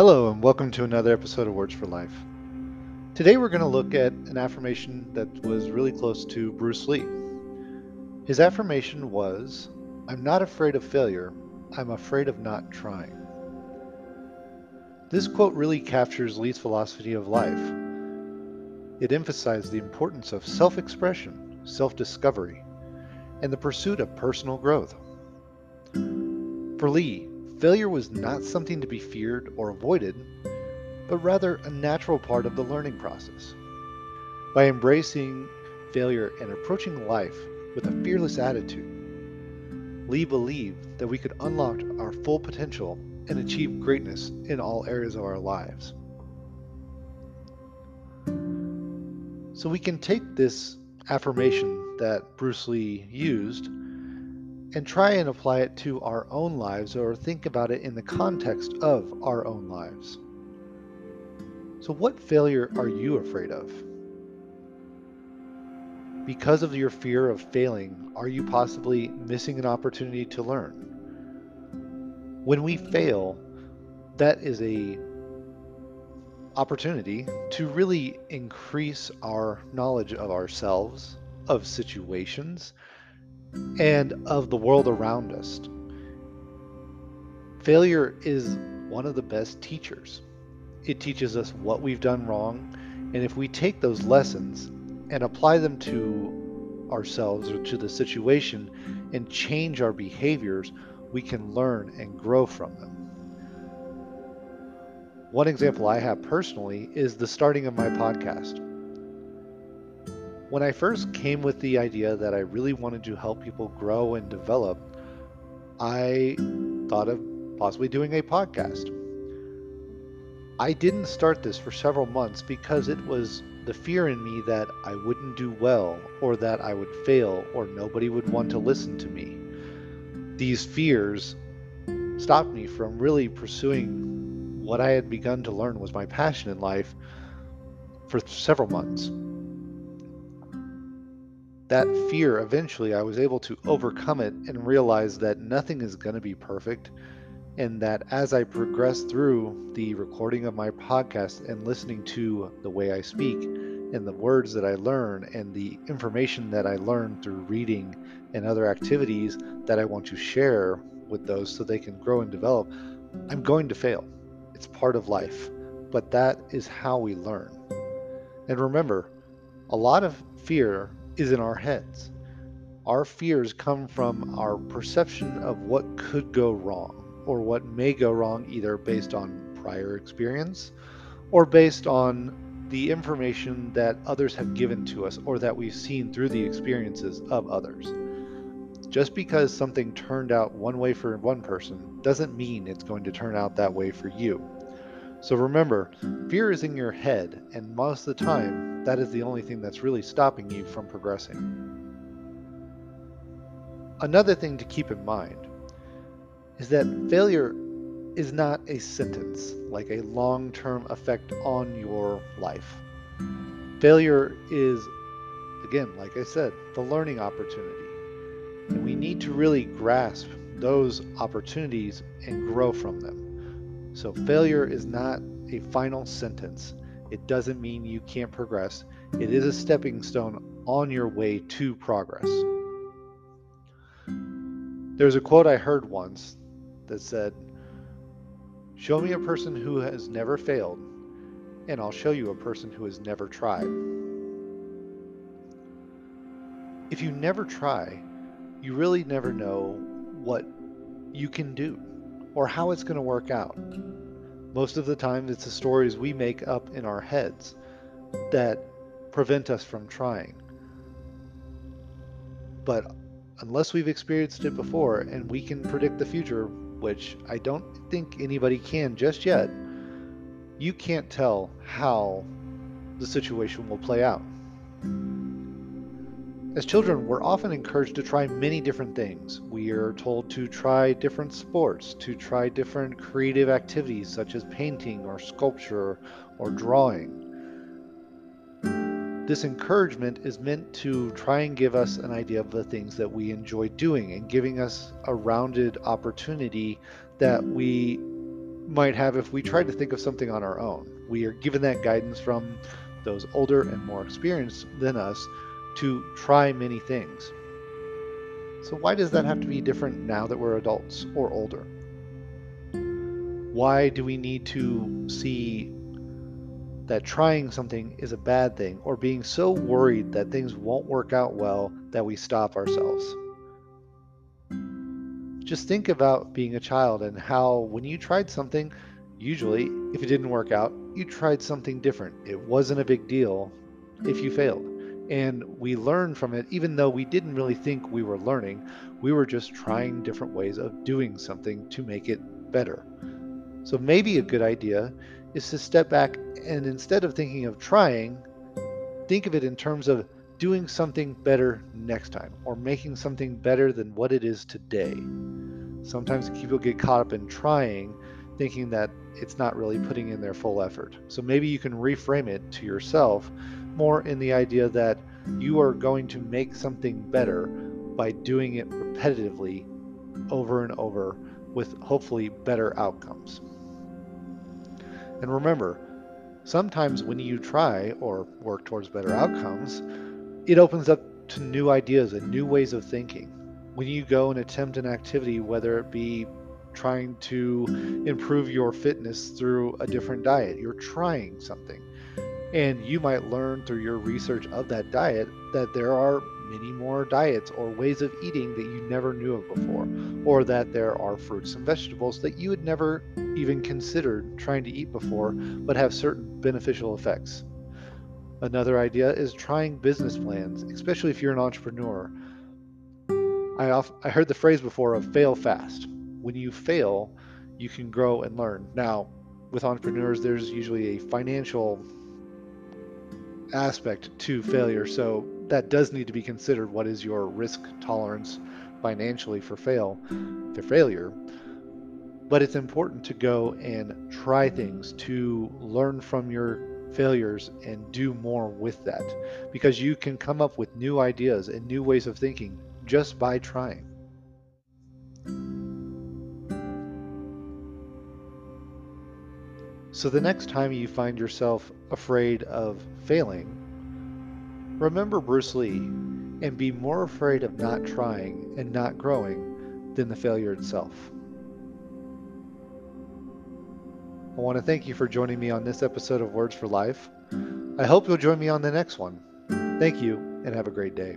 Hello, and welcome to another episode of Words for Life. Today we're going to look at an affirmation that was really close to Bruce Lee. His affirmation was I'm not afraid of failure, I'm afraid of not trying. This quote really captures Lee's philosophy of life. It emphasized the importance of self expression, self discovery, and the pursuit of personal growth. For Lee, Failure was not something to be feared or avoided, but rather a natural part of the learning process. By embracing failure and approaching life with a fearless attitude, Lee believed that we could unlock our full potential and achieve greatness in all areas of our lives. So we can take this affirmation that Bruce Lee used and try and apply it to our own lives or think about it in the context of our own lives. So, what failure are you afraid of? Because of your fear of failing, are you possibly missing an opportunity to learn? When we fail, that is a opportunity to really increase our knowledge of ourselves, of situations, and of the world around us. Failure is one of the best teachers. It teaches us what we've done wrong, and if we take those lessons and apply them to ourselves or to the situation and change our behaviors, we can learn and grow from them. One example I have personally is the starting of my podcast. When I first came with the idea that I really wanted to help people grow and develop, I thought of possibly doing a podcast. I didn't start this for several months because it was the fear in me that I wouldn't do well, or that I would fail, or nobody would want to listen to me. These fears stopped me from really pursuing what I had begun to learn was my passion in life for several months that fear, eventually, I was able to overcome it and realize that nothing is going to be perfect. And that as I progress through the recording of my podcast and listening to the way I speak and the words that I learn and the information that I learn through reading and other activities that I want to share with those so they can grow and develop, I'm going to fail. It's part of life. But that is how we learn. And remember, a lot of fear is in our heads. Our fears come from our perception of what could go wrong or what may go wrong, either based on prior experience or based on the information that others have given to us or that we've seen through the experiences of others. Just because something turned out one way for one person doesn't mean it's going to turn out that way for you. So remember, fear is in your head, and most of the time, that is the only thing that's really stopping you from progressing. Another thing to keep in mind is that failure is not a sentence, like a long term effect on your life. Failure is, again, like I said, the learning opportunity. And we need to really grasp those opportunities and grow from them. So failure is not a final sentence. It doesn't mean you can't progress. It is a stepping stone on your way to progress. There's a quote I heard once that said, Show me a person who has never failed, and I'll show you a person who has never tried. If you never try, you really never know what you can do or how it's going to work out. Most of the time, it's the stories we make up in our heads that prevent us from trying. But unless we've experienced it before and we can predict the future, which I don't think anybody can just yet, you can't tell how the situation will play out. As children, we're often encouraged to try many different things. We are told to try different sports, to try different creative activities such as painting or sculpture or drawing. This encouragement is meant to try and give us an idea of the things that we enjoy doing and giving us a rounded opportunity that we might have if we tried to think of something on our own. We are given that guidance from those older and more experienced than us to try many things. So, why does that have to be different now that we're adults or older? Why do we need to see that trying something is a bad thing or being so worried that things won't work out well that we stop ourselves? Just think about being a child and how when you tried something, usually if it didn't work out, you tried something different. It wasn't a big deal if you failed and we learned from it even though we didn't really think we were learning we were just trying different ways of doing something to make it better. So maybe a good idea is to step back and instead of thinking of trying think of it in terms of doing something better next time or making something better than what it is today. Sometimes people get caught up in trying thinking that it's not really putting in their full effort. So maybe you can reframe it to yourself more in the idea that you are going to make something better by doing it repetitively over and over with hopefully better outcomes. And remember, sometimes when you try or work towards better outcomes, it opens up to new ideas and new ways of thinking. When you go and attempt an activity, whether it be trying to improve your fitness through a different diet, you're trying something. And you might learn through your research of that diet that there are many more diets or ways of eating that you never knew of before, or that there are fruits and vegetables that you had never even considered trying to eat before but have certain beneficial effects. Another idea is trying business plans, especially if you're an entrepreneur. I, off, I heard the phrase before of fail fast. When you fail, you can grow and learn. Now, with entrepreneurs, there's usually a financial aspect to failure. So that does need to be considered. What is your risk tolerance financially for fail, for failure? But it's important to go and try things to learn from your failures and do more with that because you can come up with new ideas and new ways of thinking just by trying. So the next time you find yourself afraid of failing, remember Bruce Lee and be more afraid of not trying and not growing than the failure itself. I want to thank you for joining me on this episode of Words for Life. I hope you'll join me on the next one. Thank you and have a great day.